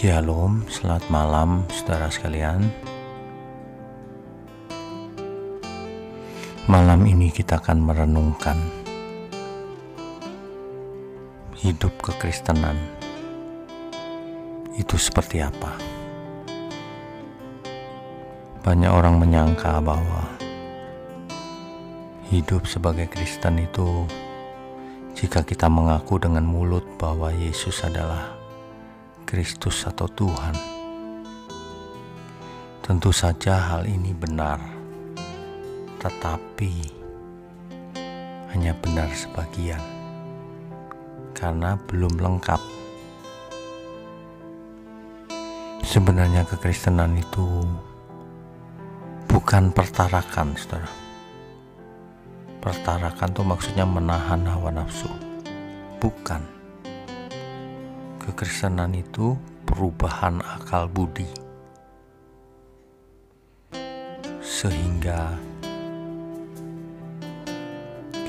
Shalom, selamat malam saudara sekalian. Malam ini kita akan merenungkan hidup kekristenan itu seperti apa. Banyak orang menyangka bahwa hidup sebagai Kristen itu jika kita mengaku dengan mulut bahwa Yesus adalah Kristus atau Tuhan. Tentu saja hal ini benar, tetapi hanya benar sebagian karena belum lengkap. Sebenarnya kekristenan itu bukan pertarakan, saudara. Pertarakan itu maksudnya menahan hawa nafsu, bukan kekristenan itu perubahan akal budi sehingga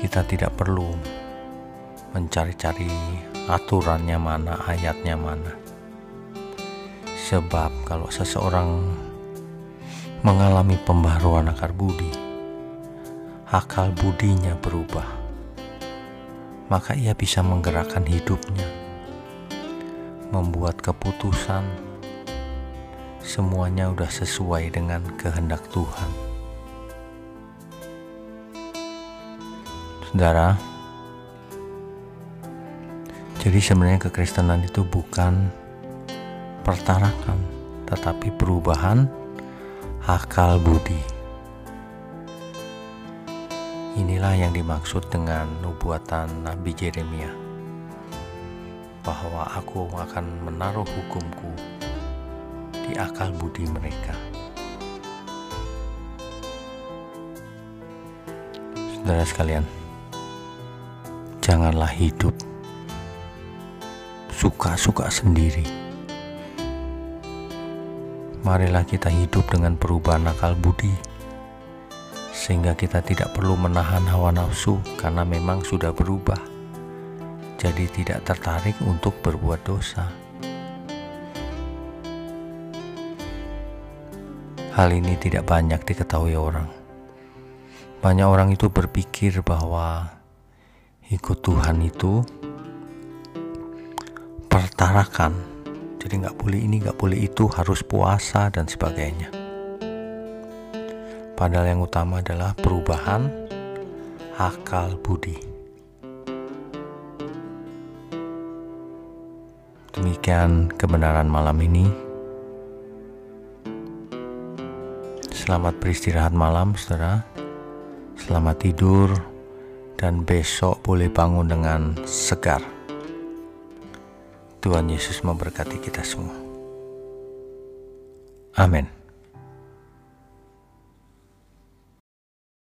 kita tidak perlu mencari-cari aturannya mana, ayatnya mana. Sebab kalau seseorang mengalami pembaharuan akar budi, akal budinya berubah, maka ia bisa menggerakkan hidupnya membuat keputusan semuanya udah sesuai dengan kehendak Tuhan. Saudara, jadi sebenarnya kekristenan itu bukan pertarakan, tetapi perubahan akal budi. Inilah yang dimaksud dengan nubuatan Nabi Yeremia bahwa aku akan menaruh hukumku di akal budi mereka. Saudara sekalian, janganlah hidup suka-suka sendiri. Marilah kita hidup dengan perubahan akal budi, sehingga kita tidak perlu menahan hawa nafsu karena memang sudah berubah jadi tidak tertarik untuk berbuat dosa. Hal ini tidak banyak diketahui orang. Banyak orang itu berpikir bahwa ikut Tuhan itu pertarakan. Jadi nggak boleh ini, nggak boleh itu, harus puasa dan sebagainya. Padahal yang utama adalah perubahan akal budi. Demikian kebenaran malam ini. Selamat beristirahat malam, saudara. Selamat tidur, dan besok boleh bangun dengan segar. Tuhan Yesus memberkati kita semua. Amin.